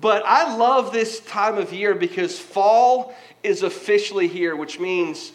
But I love this time of year because fall is officially here, which means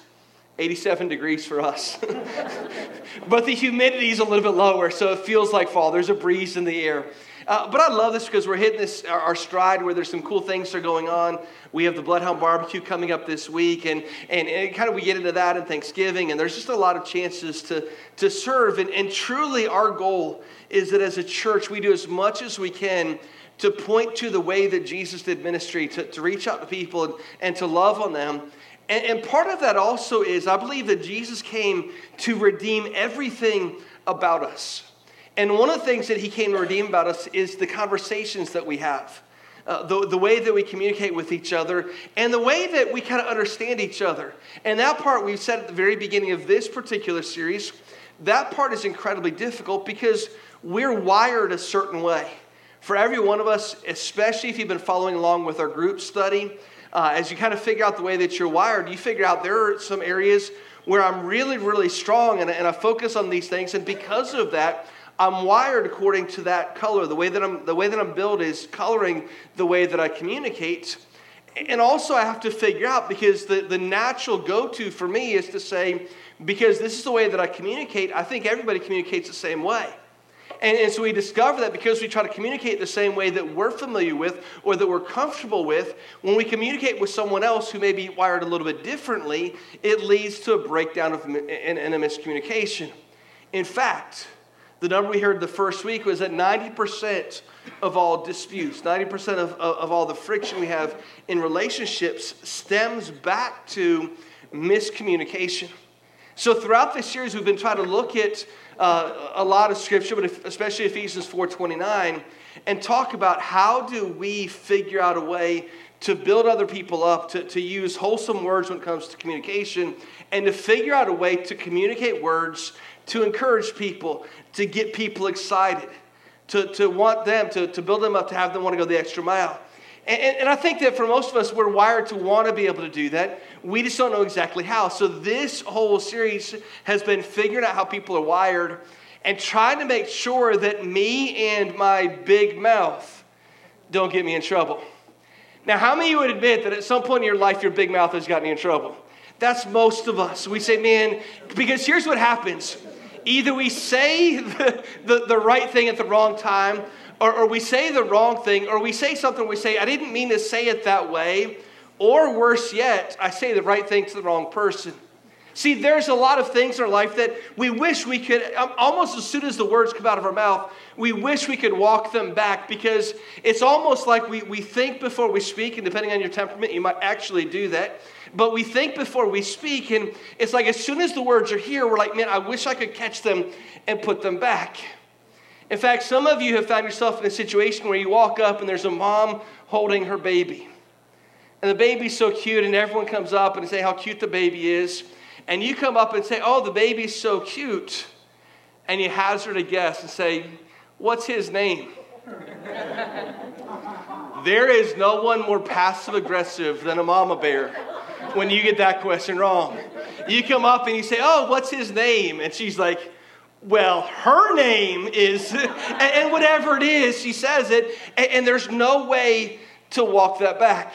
87 degrees for us. but the humidity is a little bit lower, so it feels like fall. There's a breeze in the air. Uh, but I love this because we're hitting this our, our, stride where there's some cool things that are going on. We have the Bloodhound Barbecue coming up this week, and, and, and kind of we get into that and Thanksgiving, and there's just a lot of chances to, to serve. And, and truly, our goal is that as a church, we do as much as we can to point to the way that Jesus did ministry, to, to reach out to people and, and to love on them. And, and part of that also is I believe that Jesus came to redeem everything about us. And one of the things that he came to redeem about us is the conversations that we have. Uh, the, the way that we communicate with each other and the way that we kind of understand each other. And that part we've said at the very beginning of this particular series, that part is incredibly difficult because we're wired a certain way. For every one of us, especially if you've been following along with our group study, uh, as you kind of figure out the way that you're wired, you figure out there are some areas where I'm really, really strong and, and I focus on these things. And because of that, I'm wired according to that color. The way that I'm, the way that I'm built is coloring the way that I communicate. And also, I have to figure out because the, the natural go to for me is to say, because this is the way that I communicate, I think everybody communicates the same way. And, and, so we discover that because we try to communicate the same way that we're familiar with or that we're comfortable with, when we communicate with someone else who may be wired a little bit differently, it leads to a breakdown of, and, and a miscommunication. In fact, the number we heard the first week was that 90% of all disputes, 90% of, of, of all the friction we have in relationships stems back to miscommunication. So throughout this series, we've been trying to look at uh, a lot of scripture, but especially Ephesians 4:29, and talk about how do we figure out a way to build other people up, to, to use wholesome words when it comes to communication, and to figure out a way to communicate words to encourage people, to get people excited, to, to want them, to, to build them up, to have them want to go the extra mile. And, and, I think that for most of us, we're wired to want to be able to do that. We just don't know exactly how. So, this whole series has been figuring out how people are wired and trying to make sure that me and my big mouth don't get me in trouble. Now, how many of you would admit that at some point in your life, your big mouth has gotten you in trouble? That's most of us. We say, man, because here's what happens either we say the, the, the right thing at the wrong time, or, or we say the wrong thing, or we say something, we say, I didn't mean to say it that way, or worse yet, I say the right thing to the wrong person. See, there's a lot of things in our life that we wish we could, um, almost as soon as the words come out of our mouth, we wish we could walk them back because it's almost like we, we think before we speak, and depending on your temperament, you might actually do that. But we think before we speak, and it's like as soon as the words are here, we're like, man, I wish I could catch them and put them back. In fact, some of you have found yourself in a situation where you walk up and there's a mom holding her baby. And the baby's so cute, and everyone comes up and say how cute the baby is. And you come up and say, Oh, the baby's so cute. And you hazard a guess and say, What's his name? there is no one more passive aggressive than a mama bear when you get that question wrong. You come up and you say, Oh, what's his name? And she's like, well, her name is, and whatever it is, she says it, and there's no way to walk that back.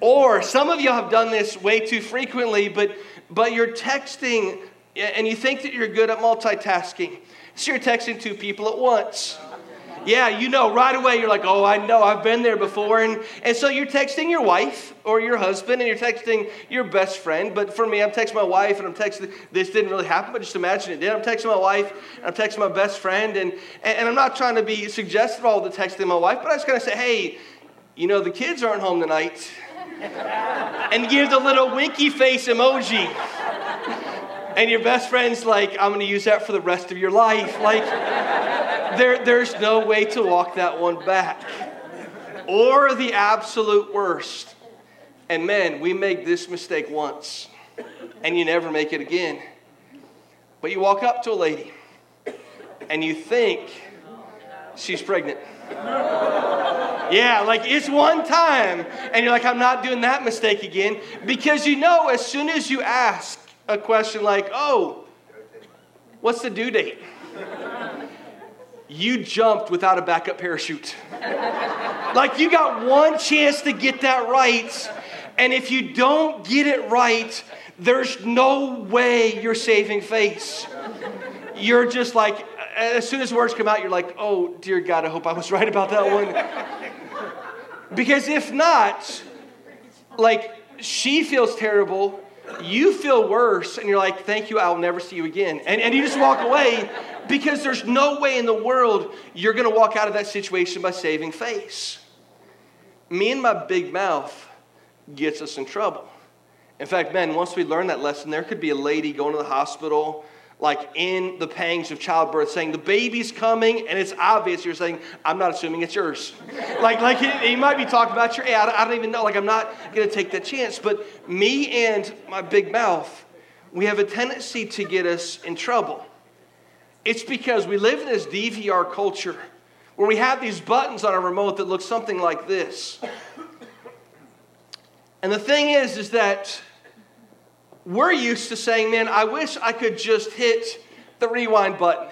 Or some of you have done this way too frequently, but, but you're texting and you think that you're good at multitasking. So you're texting two people at once. Yeah, you know, right away you're like, oh, I know, I've been there before. And, and so you're texting your wife or your husband and you're texting your best friend. But for me, I'm texting my wife and I'm texting, this didn't really happen, but just imagine it did. I'm texting my wife and I'm texting my best friend. And, and I'm not trying to be suggestive all the texting my wife, but I just kind of say, hey, you know, the kids aren't home tonight. and give the little winky face emoji and your best friend's like, I'm going to use that for the rest of your life. Like, there, there's no way to walk that one back. Or the absolute worst. And men, we make this mistake once, and you never make it again. But you walk up to a lady, and you think she's pregnant. Yeah, like it's one time, and you're like, I'm not doing that mistake again. Because you know, as soon as you ask, a question like, oh, what's the due date? You jumped without a backup parachute. Like you got one chance to get that right. And if you don't get it right, there's no way you're saving face. You're just like, as soon as words come out, you're like, oh, dear God, I hope I was right about that one. Because if not, like, she feels terrible, you feel worse, and you're like, thank you, I'll never see you again. And, and you just walk away because there's no way in the world you're going to walk out of that situation by saving face. Me and my big mouth gets us in trouble. In fact, man, once we learn that lesson, there could be a lady going to the hospital like in the pangs of childbirth, saying the baby's coming, and it's obvious you're saying, I'm not assuming it's yours. like, like he, he, might be talking about your, hey, I, I don't even know, like I'm not gonna take that chance. But me and my big mouth, we have a tendency to get us in trouble. It's because we live in this DVR culture where we have these buttons on our remote that look something like this. And the thing is, is that we're used to saying, man, I wish I could just hit the rewind button.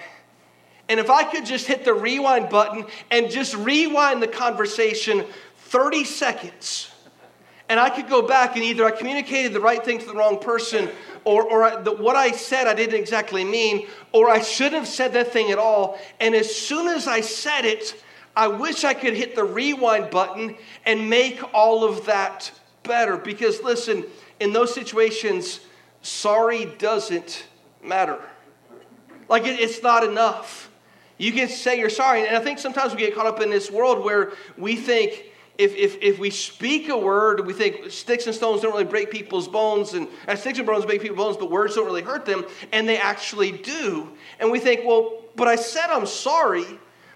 And if I could just hit the rewind button and just rewind the conversation 30 seconds, and I could go back and either I communicated the right thing to the wrong person, or, or the, what I said I didn't exactly mean, or I shouldn't have said that thing at all. And as soon as I said it, I wish I could hit the rewind button and make all of that better. Because listen, in those situations, sorry doesn't matter. Like it, it's not enough. You can say you're sorry. And I think sometimes we get caught up in this world where we think if, if, if we speak a word, we think sticks and stones don't really break people's bones, and, and sticks and bones break people's bones, but words don't really hurt them, and they actually do. And we think, well, but I said I'm sorry.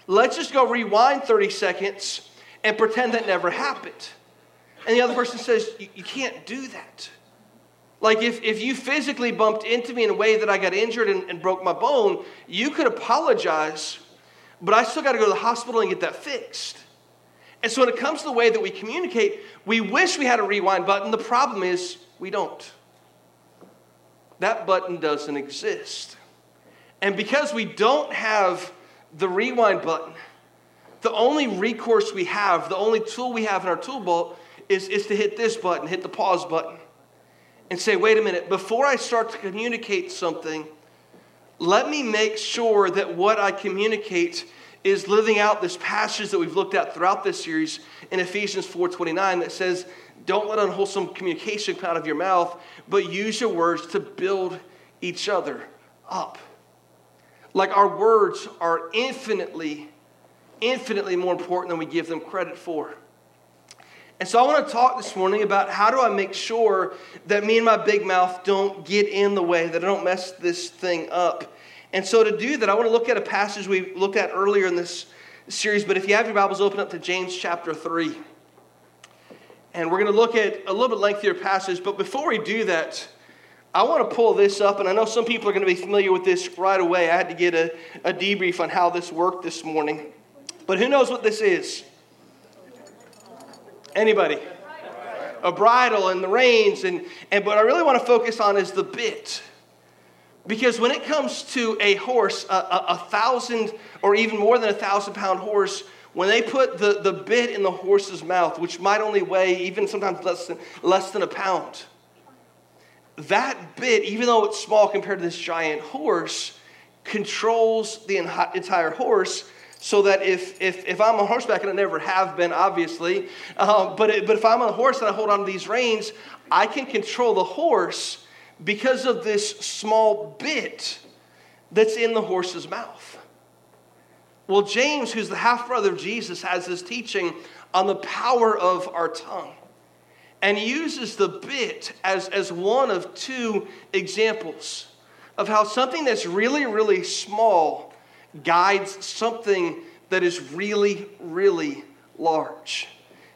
Let's just go rewind 30 seconds and pretend that never happened. And the other person says, you can't do that. Like if, if you physically bumped into me in a way that I got injured and, and broke my bone, you could apologize, but I still got to go to the hospital and get that fixed. And so when it comes to the way that we communicate, we wish we had a rewind button. The problem is we don't. That button doesn't exist. And because we don't have the rewind button, the only recourse we have, the only tool we have in our tool is, is to hit this button, hit the pause button and say, wait a minute, before I start to communicate something, let me make sure that what I communicate is living out this passage that we've looked at throughout this series in Ephesians 4:29 that says, "Don't let unwholesome communication come out of your mouth, but use your words to build each other up." Like our words are infinitely infinitely more important than we give them credit for. And so I want to talk this morning about how do I make sure that me and my big mouth don't get in the way, that I don't mess this thing up. And so to do that, I want to look at a passage we looked at earlier in this series. But if you have your Bibles, open up to James chapter 3. And we're going to look at a little bit lengthier passage. But before we do that, I want to pull this up. And I know some people are going to be familiar with this right away. I had to get a, a debrief on how this worked this morning. But who knows what this is? Anybody? A bridle and the reins, and, and what I really want to focus on is the bit. Because when it comes to a horse, a, a, a, thousand or even more than a thousand pound horse, when they put the, the bit in the horse's mouth, which might only weigh even sometimes less than, less than a pound, that bit, even though it's small compared to this giant horse, controls the entire horse so that if, if, if I'm on horseback, and I never have been, obviously, uh, but, it, but if I'm on a horse and I hold on to these reins, I can control the horse because of this small bit that's in the horse's mouth. Well, James, who's the half brother of Jesus, has this teaching on the power of our tongue. And uses the bit as, as one of two examples of how something that's really, really small guides something that is really, really large.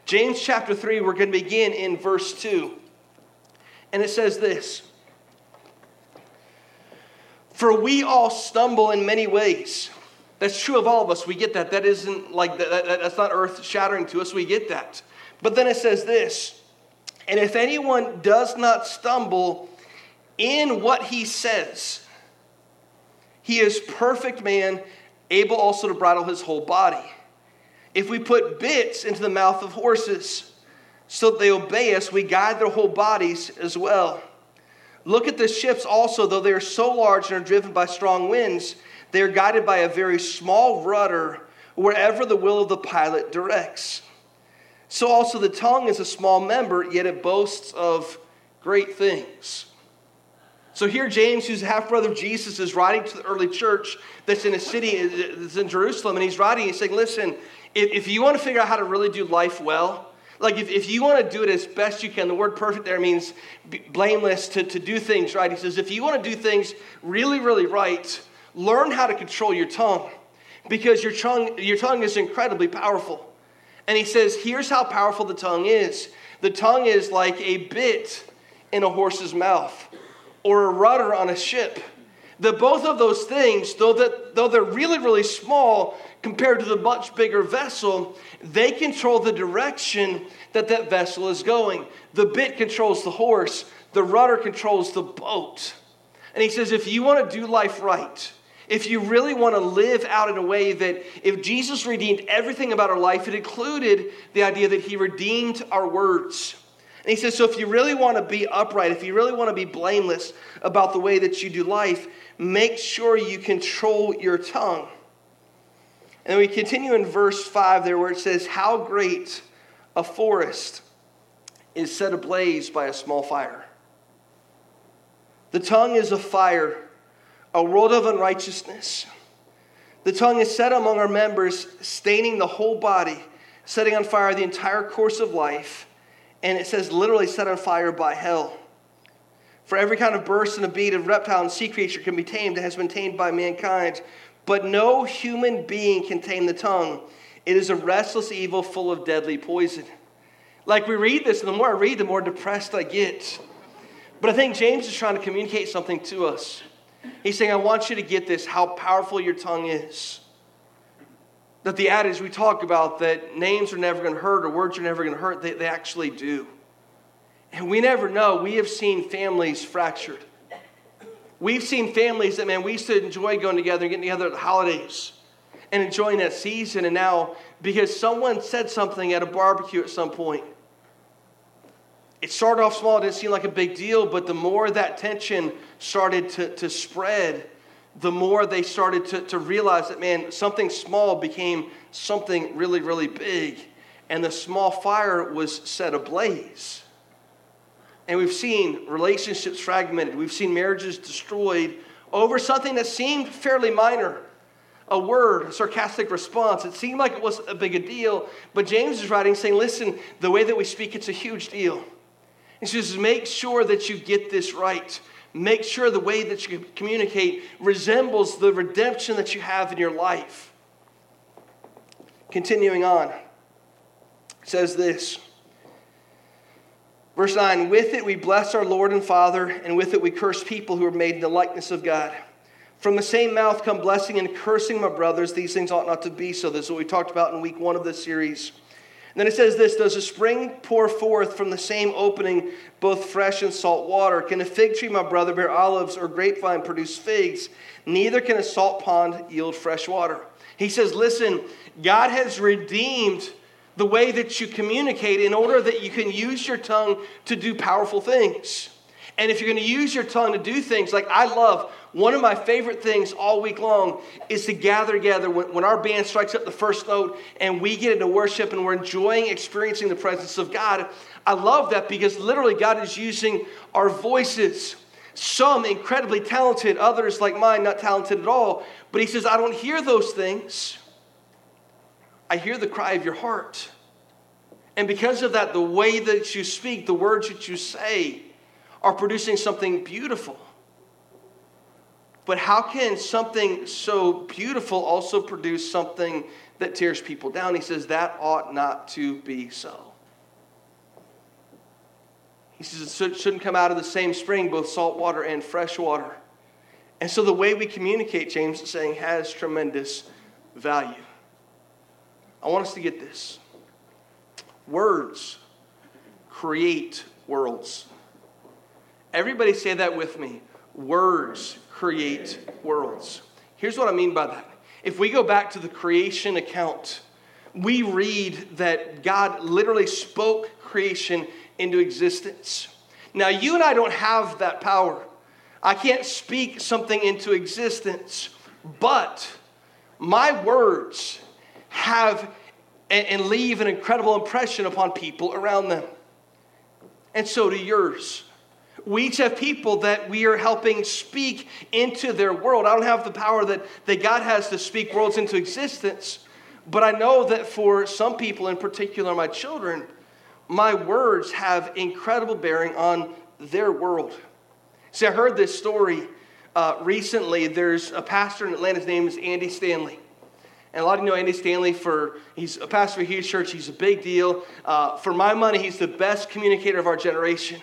James chapter 3, we're going to begin in verse 2. And it says this For we all stumble in many ways. That's true of all of us. We get that. That isn't like, that, that, that's not earth shattering to us. We get that. But then it says this And if anyone does not stumble in what he says, he is perfect man, able also to bridle his whole body. If we put bits into the mouth of horses so that they obey us, we guide their whole bodies as well. Look at the ships also, though they are so large and are driven by strong winds, they are guided by a very small rudder wherever the will of the pilot directs. So also the tongue is a small member, yet it boasts of great things. So here, James, who's half brother of Jesus, is writing to the early church that's in a city that's in Jerusalem, and he's writing, he's saying, Listen, if, if you want to figure out how to really do life well, like if, if you want to do it as best you can, the word perfect there means blameless, to, to do things right. He says, if you want to do things really, really right, learn how to control your tongue because your tongue, your tongue is incredibly powerful. And he says, here's how powerful the tongue is the tongue is like a bit in a horse's mouth or a rudder on a ship. The both of those things, though, that, though they're really, really small compared to the much bigger vessel, they control the direction that that vessel is going. The bit controls the horse, the rudder controls the boat. And he says, if you want to do life right, if you really want to live out in a way that if Jesus redeemed everything about our life, it included the idea that he redeemed our words. And he says, so if you really want to be upright, if you really want to be blameless about the way that you do life, make sure you control your tongue. And we continue in verse 5 there where it says, How great a forest is set ablaze by a small fire. The tongue is a fire, a world of unrighteousness. The tongue is set among our members, staining the whole body, setting on fire the entire course of life. And it says, literally set on fire by hell. For every kind of burst and a beat of reptile and sea creature can be tamed, it has been tamed by mankind. But no human being can tame the tongue. It is a restless evil full of deadly poison. Like we read this, and the more I read, the more depressed I get. But I think James is trying to communicate something to us. He's saying, I want you to get this how powerful your tongue is. That the adage we talk about that names are never going to hurt or words are never going to hurt, they, they actually do. And we never know. We have seen families fractured. We've seen families that, man, we used to enjoy going together and getting together at the holidays and enjoying that season. And now, because someone said something at a barbecue at some point, it started off small, it didn't seem like a big deal, but the more that tension started to, to spread, the more they started to, to realize that, man, something small became something really, really big. And the small fire was set ablaze. And we've seen relationships fragmented. We've seen marriages destroyed over something that seemed fairly minor a word, a sarcastic response. It seemed like it was a big a deal, but James is writing saying, listen, the way that we speak, it's a huge deal. He says, make sure that you get this right. Make sure the way that you communicate resembles the redemption that you have in your life. Continuing on, says this. Verse 9, with it we bless our Lord and Father, and with it we curse people who are made in the likeness of God. From the same mouth come blessing and cursing, my brothers. These things ought not to be so. This is what we talked about in week one of this series. And then it says this Does a spring pour forth from the same opening both fresh and salt water? Can a fig tree, my brother, bear olives, or grapevine produce figs? Neither can a salt pond yield fresh water. He says, Listen, God has redeemed the way that you communicate in order that you can use your tongue to do powerful things. And if you're going to use your tongue to do things like I love, one of my favorite things all week long is to gather together when, when our band strikes up the first note and we get into worship and we're enjoying experiencing the presence of God. I love that because literally God is using our voices. Some incredibly talented, others like mine, not talented at all. But He says, I don't hear those things. I hear the cry of your heart. And because of that, the way that you speak, the words that you say, are producing something beautiful. But how can something so beautiful also produce something that tears people down? He says that ought not to be so. He says it shouldn't come out of the same spring, both salt water and fresh water. And so the way we communicate, James is saying, has tremendous value. I want us to get this. Words create worlds. Everybody say that with me. Words create worlds. Here's what I mean by that. If we go back to the creation account, we read that God literally spoke creation into existence. Now, you and I don't have that power. I can't speak something into existence, but my words have and leave an incredible impression upon people around them. And so do yours. We each have people that we are helping speak into their world. I don't have the power that, that God has to speak worlds into existence, but I know that for some people, in particular my children, my words have incredible bearing on their world. See, I heard this story uh, recently. There's a pastor in Atlanta, his name is Andy Stanley. And a lot of you know Andy Stanley for, he's a pastor of a huge church. He's a big deal. Uh, for my money, he's the best communicator of our generation.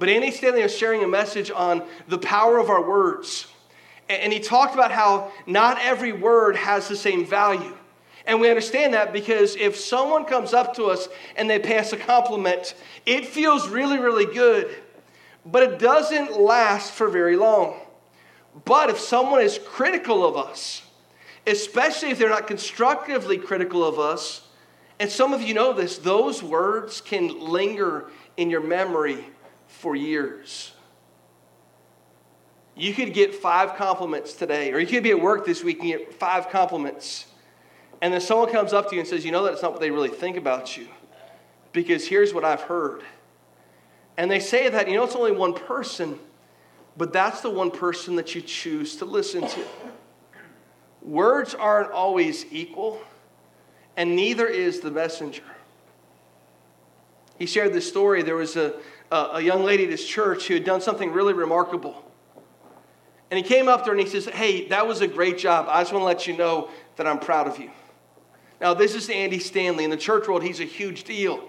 But Andy Stanley was sharing a message on the power of our words. And he talked about how not every word has the same value. And we understand that because if someone comes up to us and they pass a compliment, it feels really, really good, but it doesn't last for very long. But if someone is critical of us, especially if they're not constructively critical of us, and some of you know this, those words can linger in your memory for years. You could get five compliments today, or you could be at work this week and get five compliments. And then someone comes up to you and says, You know, that's not what they really think about you. Because here's what I've heard. And they say that, you know, it's only one person, but that's the one person that you choose to listen to. Words aren't always equal, and neither is the messenger. He shared this story. There was a, a young lady at his church who had done something really remarkable. And he came up to her and he says, Hey, that was a great job. I just want to let you know that I'm proud of you. Now, this is Andy Stanley. In the church world, he's a huge deal.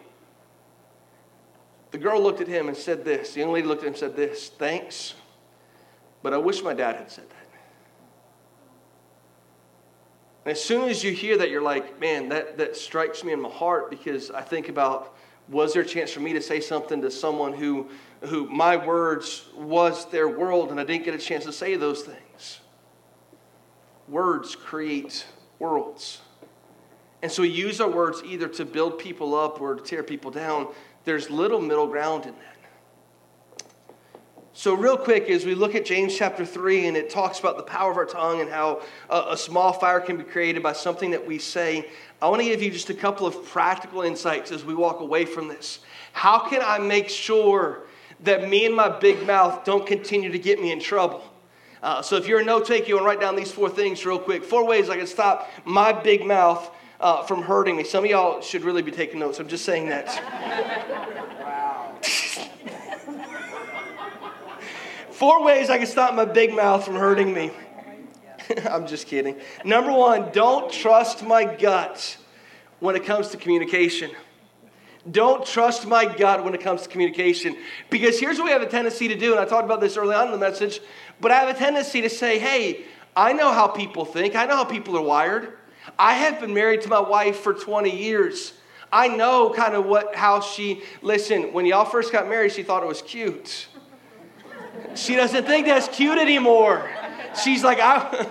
The girl looked at him and said this. The young lady looked at him and said this Thanks, but I wish my dad had said that. And as soon as you hear that, you're like, man, that, that strikes me in my heart because I think about was there a chance for me to say something to someone who, who my words was their world and I didn't get a chance to say those things? Words create worlds. And so we use our words either to build people up or to tear people down. There's little middle ground in that. So, real quick, as we look at James chapter 3, and it talks about the power of our tongue and how a, a, small fire can be created by something that we say, I want to give you just a couple of practical insights as we walk away from this. How can I make sure that me and my big mouth don't continue to get me in trouble? Uh, so, if you're a note taker, you want to write down these four things real quick. Four ways I can stop my big mouth uh, from hurting me. Some of y'all should really be taking notes. I'm just saying that. wow. Four ways I can stop my big mouth from hurting me. I'm just kidding. Number one, don't trust my gut when it comes to communication. Don't trust my gut when it comes to communication. Because here's what we have a tendency to do, and I talked about this early on in the message, but I have a tendency to say, hey, I know how people think, I know how people are wired. I have been married to my wife for 20 years. I know kind of what how she listen, when y'all first got married, she thought it was cute. She doesn't think that's cute anymore. She's like, I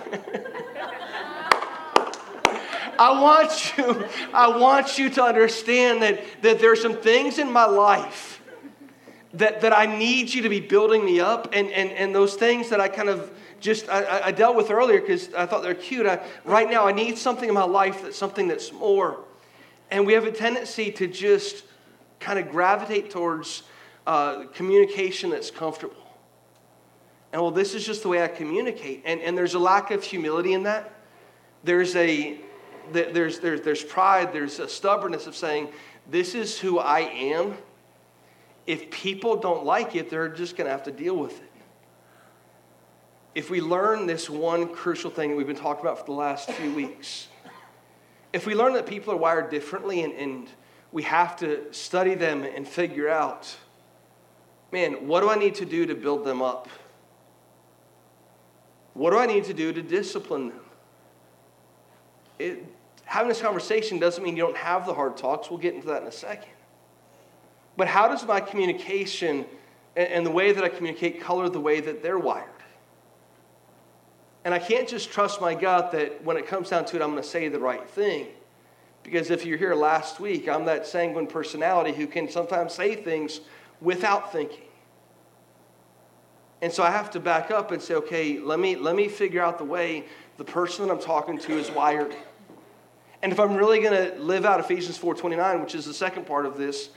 I want you, I want you to understand that, that there are some things in my life that, that I need you to be building me up, and, and, and those things that I kind of just I, I dealt with earlier because I thought they're cute. I, right now, I need something in my life that's something that's more. And we have a tendency to just kind of gravitate towards uh, communication that's comfortable. And well, this is just the way I communicate. And, and there's a lack of humility in that. There's a there's, there's, there's pride, there's a stubbornness of saying, This is who I am. If people don't like it, they're just going to have to deal with it if we learn this one crucial thing that we've been talking about for the last few weeks, if we learn that people are wired differently and, and we have to study them and figure out, man, what do I need to do to build them up? What do I need to do to discipline them? It, having this conversation doesn't mean you don't have the hard talks. We'll get into that in a second. But how does my communication and, and the way that I communicate color the way that they're wired? And I can't just trust my gut that when it comes down to it, I'm going to say the right thing. Because if you're here last week, I'm that sanguine personality who can sometimes say things without thinking. And so I have to back up and say, okay, let me, let me figure out the way the person that I'm talking to is wired. And if I'm really going to live out Ephesians 4.29, which is the second part of this,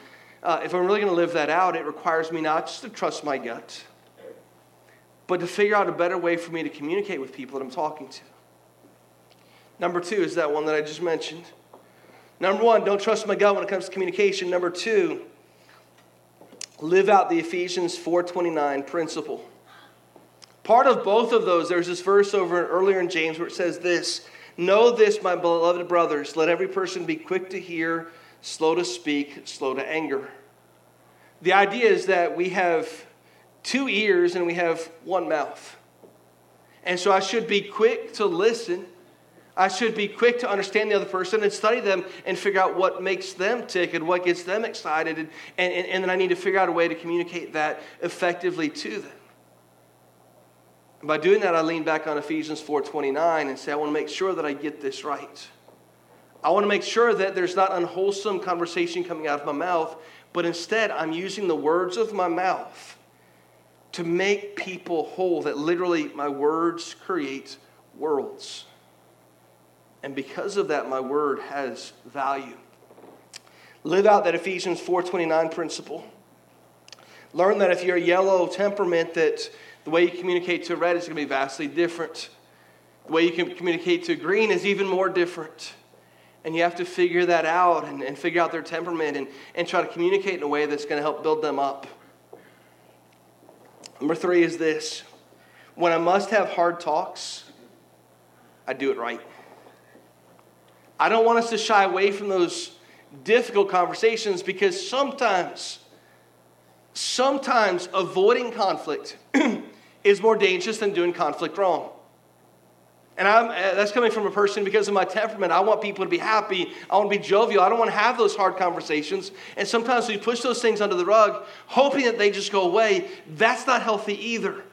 uh, if I'm really going to live that out, it requires me not just to trust my gut, but to figure out a better way for me to communicate with people that I'm talking to. Number two is that one that I just mentioned. Number one, don't trust my gut when it comes to communication. Number two, live out the Ephesians 4:29 principle. Part of both of those, there's this verse over earlier in James where it says this Know this, my beloved brothers, let every person be quick to hear, slow to speak, slow to anger. The idea is that we have two ears and we have one mouth. And so I should be quick to listen. I should be quick to understand the other person and study them and figure out what makes them tick and what gets them excited. And, and, and then I need to figure out a way to communicate that effectively to them. By doing that, I lean back on Ephesians 4.29 and say, I want to make sure that I get this right. I want to make sure that there's not unwholesome conversation coming out of my mouth, but instead I'm using the words of my mouth to make people whole, that literally my words create worlds. And because of that, my word has value. Live out that Ephesians 4:29 principle. Learn that if you're a yellow temperament that the way you communicate to red is going to be vastly different. The way you can communicate to green is even more different. And you have to figure that out and, and figure out their temperament and, and try to communicate in a way that's going to help build them up. Number three is this when I must have hard talks, I do it right. I don't want us to shy away from those difficult conversations because sometimes, sometimes avoiding conflict is more dangerous than doing conflict wrong. And I'm, uh, that's coming from a person because of my temperament. I want people to be happy. I want to be jovial. I don't want to have those hard conversations. And sometimes we push those things under the rug, hoping that they just go away. That's not healthy either.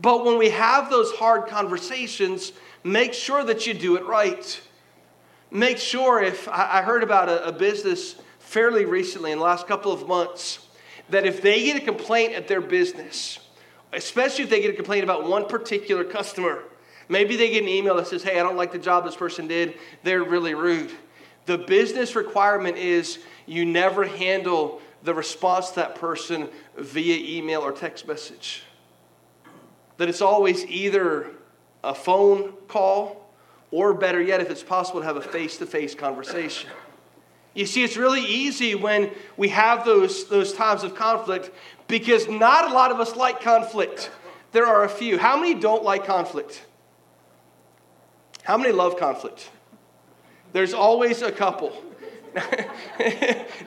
But when we have those hard conversations, make sure that you do it right. Make sure if I heard about a, a business fairly recently in the last couple of months that if they get a complaint at their business, especially if they get a complaint about one particular customer. Maybe they get an email that says, Hey, I don't like the job this person did. They're really rude. The business requirement is you never handle the response to that person via email or text message. That it's always either a phone call or better yet, if it's possible, to have a face to face conversation. You see, it's really easy when we have those, those times of conflict because not a lot of us like conflict. There are a few. How many don't like conflict? How many love conflict? There's always a couple.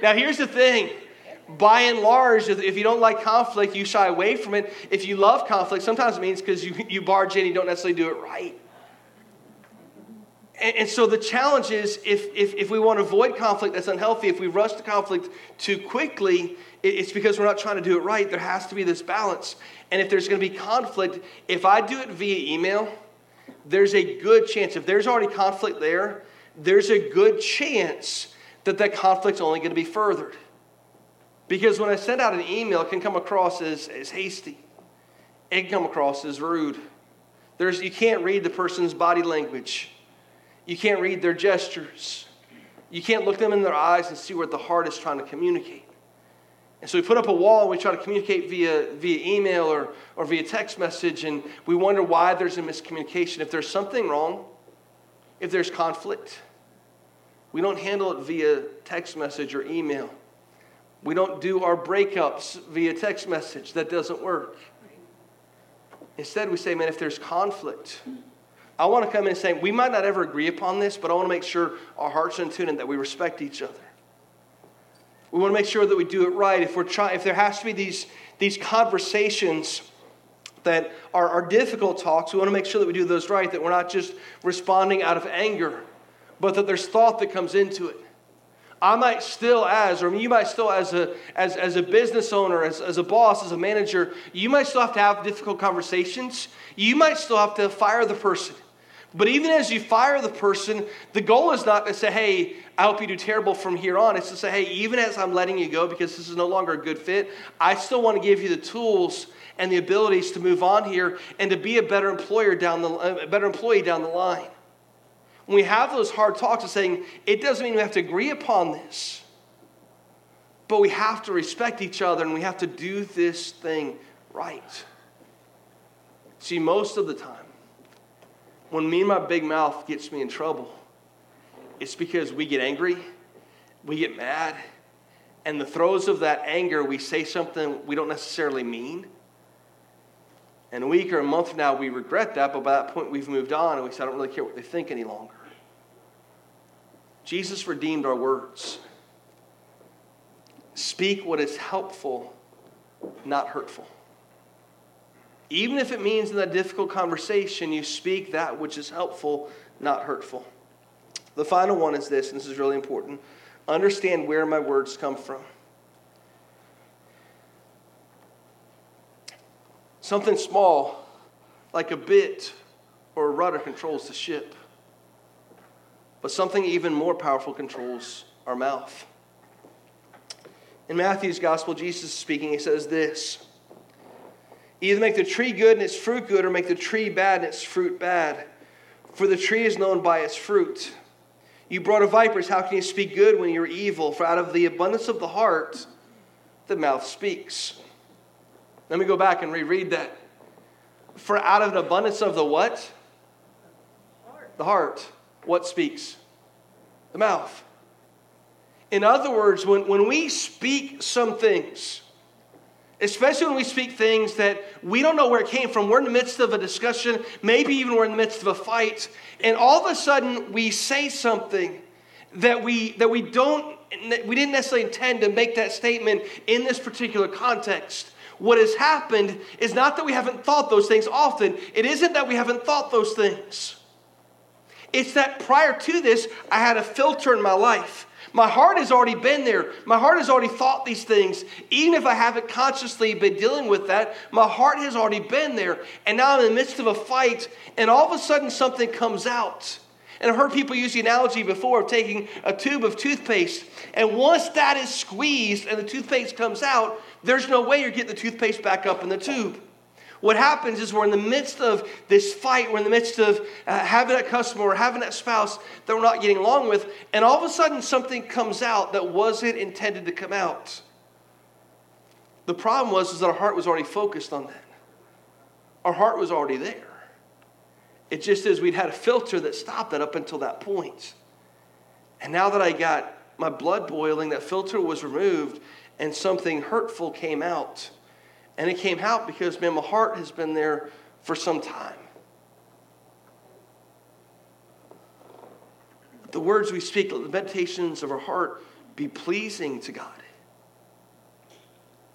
now, here's the thing. By and large, if you don't like conflict, you shy away from it. If you love conflict, sometimes it means because you, you barge in, you don't necessarily do it right. And, and so the challenge is if, if, if we want to avoid conflict that's unhealthy, if we rush to conflict too quickly, it's because we're not trying to do it right. There has to be this balance. And if there's going to be conflict, if I do it via email, there's a good chance, if there's already conflict there, there's a good chance that that conflict's only going to be furthered. Because when I send out an email, it can come across as, as hasty, it can come across as rude. There's, you can't read the person's body language. You can't read their gestures. You can't look them in their eyes and see what the heart is trying to communicate. And so we put up a wall and we try to communicate via, via email or, or via text message, and we wonder why there's a miscommunication. If there's something wrong, if there's conflict, we don't handle it via text message or email. We don't do our breakups via text message. That doesn't work. Instead, we say, man, if there's conflict, I want to come in and say, we might not ever agree upon this, but I want to make sure our hearts are in tune and that we respect each other. We want to make sure that we do it right. If, we're try, if there has to be these, these conversations that are, are difficult talks, we want to make sure that we do those right, that we're not just responding out of anger, but that there's thought that comes into it. I might still, as, or you might still, as a, as, as a business owner, as, as a boss, as a manager, you might still have to have difficult conversations. You might still have to fire the person. But even as you fire the person, the goal is not to say, hey, I hope you do terrible from here on. It's to say, hey, even as I'm letting you go because this is no longer a good fit, I still want to give you the tools and the abilities to move on here and to be a better employer down the a better employee down the line. When we have those hard talks of saying, it doesn't mean we have to agree upon this, but we have to respect each other and we have to do this thing right. See, most of the time, when me and my big mouth gets me in trouble, it's because we get angry, we get mad, and the throes of that anger, we say something we don't necessarily mean. And a week or a month from now, we regret that, but by that point, we've moved on and we say, I don't really care what they think any longer. Jesus redeemed our words. Speak what is helpful, not hurtful. Even if it means in that difficult conversation, you speak that which is helpful, not hurtful. The final one is this, and this is really important understand where my words come from. Something small, like a bit or a rudder, controls the ship. But something even more powerful controls our mouth. In Matthew's gospel, Jesus is speaking. He says this Either make the tree good and its fruit good, or make the tree bad and its fruit bad. For the tree is known by its fruit. You brought a vipers, how can you speak good when you're evil? For out of the abundance of the heart, the mouth speaks. Let me go back and reread that. For out of an abundance of the what? The heart. What speaks? The mouth. In other words, when, when we speak some things, especially when we speak things that we don't know where it came from. We're in the midst of a discussion, maybe even we're in the midst of a fight, and all of a sudden we say something that we that we don't we didn't necessarily intend to make that statement in this particular context. What has happened is not that we haven't thought those things often. It isn't that we haven't thought those things. It's that prior to this, I had a filter in my life. My heart has already been there. My heart has already thought these things. Even if I haven't consciously been dealing with that, my heart has already been there. And now I'm in the midst of a fight, and all of a sudden something comes out. And I've heard people use the analogy before of taking a tube of toothpaste, and once that is squeezed and the toothpaste comes out, there's no way you're getting the toothpaste back up in the tube. What happens is we're in the midst of this fight, we're in the midst of uh, having that customer or having that spouse that we're not getting along with, and all of a sudden something comes out that wasn't intended to come out. The problem was is that our heart was already focused on that. Our heart was already there. It just is we'd had a filter that stopped that up until that point. And now that I got my blood boiling, that filter was removed, and something hurtful came out. And it came out because, man, my heart has been there for some time. The words we speak, the meditations of our heart be pleasing to God.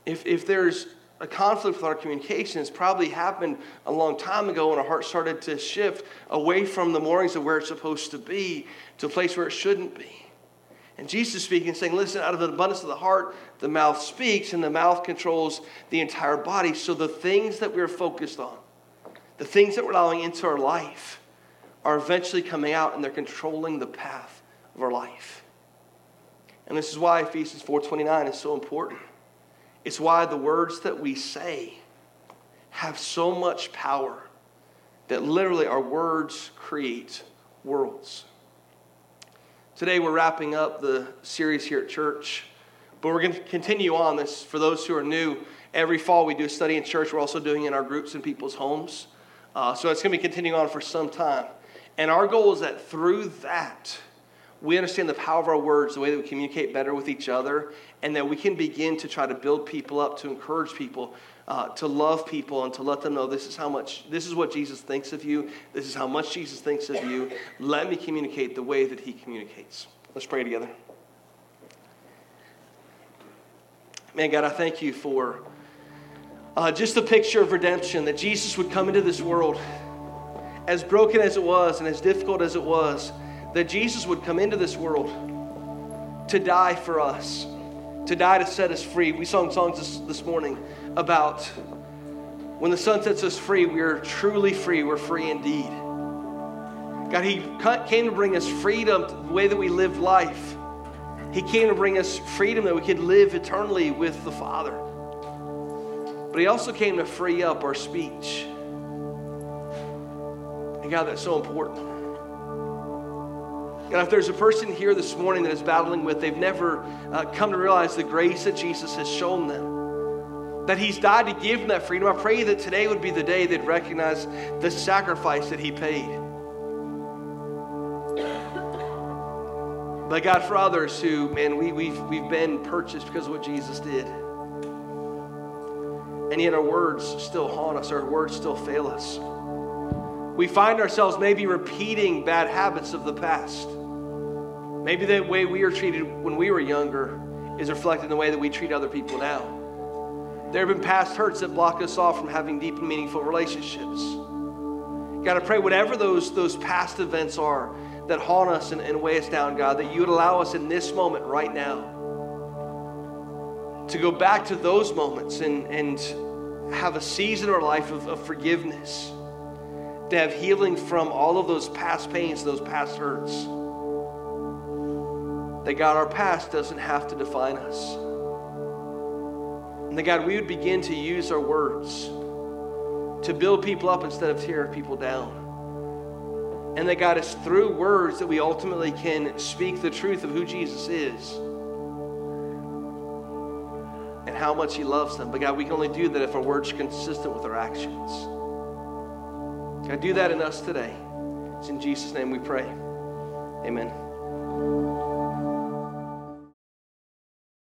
If, if there's a conflict with our communication, it's probably happened a long time ago when our heart started to shift away from the moorings of where it's supposed to be to a place where it shouldn't be. And Jesus speaking, saying, Listen, out of the abundance of the heart, the mouth speaks, and the mouth controls the entire body. So the things that we're focused on, the things that we're allowing into our life, are eventually coming out and they're controlling the path of our life. And this is why Ephesians 4:29 is so important. It's why the words that we say have so much power that literally our words create worlds. Today we're wrapping up the series here at church, but we're going to continue on this. For those who are new, every fall we do a study in church. We're also doing it in our groups in people's homes. Uh, so it's going to be continuing on for some time. And our goal is that through that, we understand the power of our words, the way that we communicate better with each other, and that we can begin to try to build people up, to encourage people, uh, to love people and to let them know this is how much, this is what Jesus thinks of you. This is how much Jesus thinks of you. Let me communicate the way that he communicates. Let's pray together. Man, God, I thank you for uh, just the picture of redemption that Jesus would come into this world, as broken as it was and as difficult as it was, that Jesus would come into this world to die for us, to die to set us free. We sung songs this, this morning about when the Son sets us free, we are truly free. We're free indeed. God, He came to bring us freedom to the way that we live life. He came to bring us freedom that we could live eternally with the Father. But He also came to free up our speech. And God, that's so important. God, if there's a person here this morning that is battling with, they've never uh, come to realize the grace that Jesus has shown them, that He's died to give them that freedom, I pray that today would be the day they'd recognize the sacrifice that He paid. But God, for others who, man, we, we've, we've been purchased because of what Jesus did. And yet our words still haunt us, our words still fail us. We find ourselves maybe repeating bad habits of the past. Maybe the way we are treated when we were younger is reflected in the way that we treat other people now. There have been past hurts that block us off from having deep and meaningful relationships. God, I pray whatever those, those past events are that haunt us and, and weigh us down, God, that you would allow us in this moment right now to go back to those moments and, and have a season or life of, of forgiveness, to have healing from all of those past pains, those past hurts that God, our past doesn't have to define us. And that God, we would begin to use our words to build people up instead of tear people down. And that God, it's through words that we ultimately can speak the truth of who Jesus is and how much He loves them. But God, we can only do that if our words are consistent with our actions. God, do that in us today. It's in Jesus' name we pray. Amen.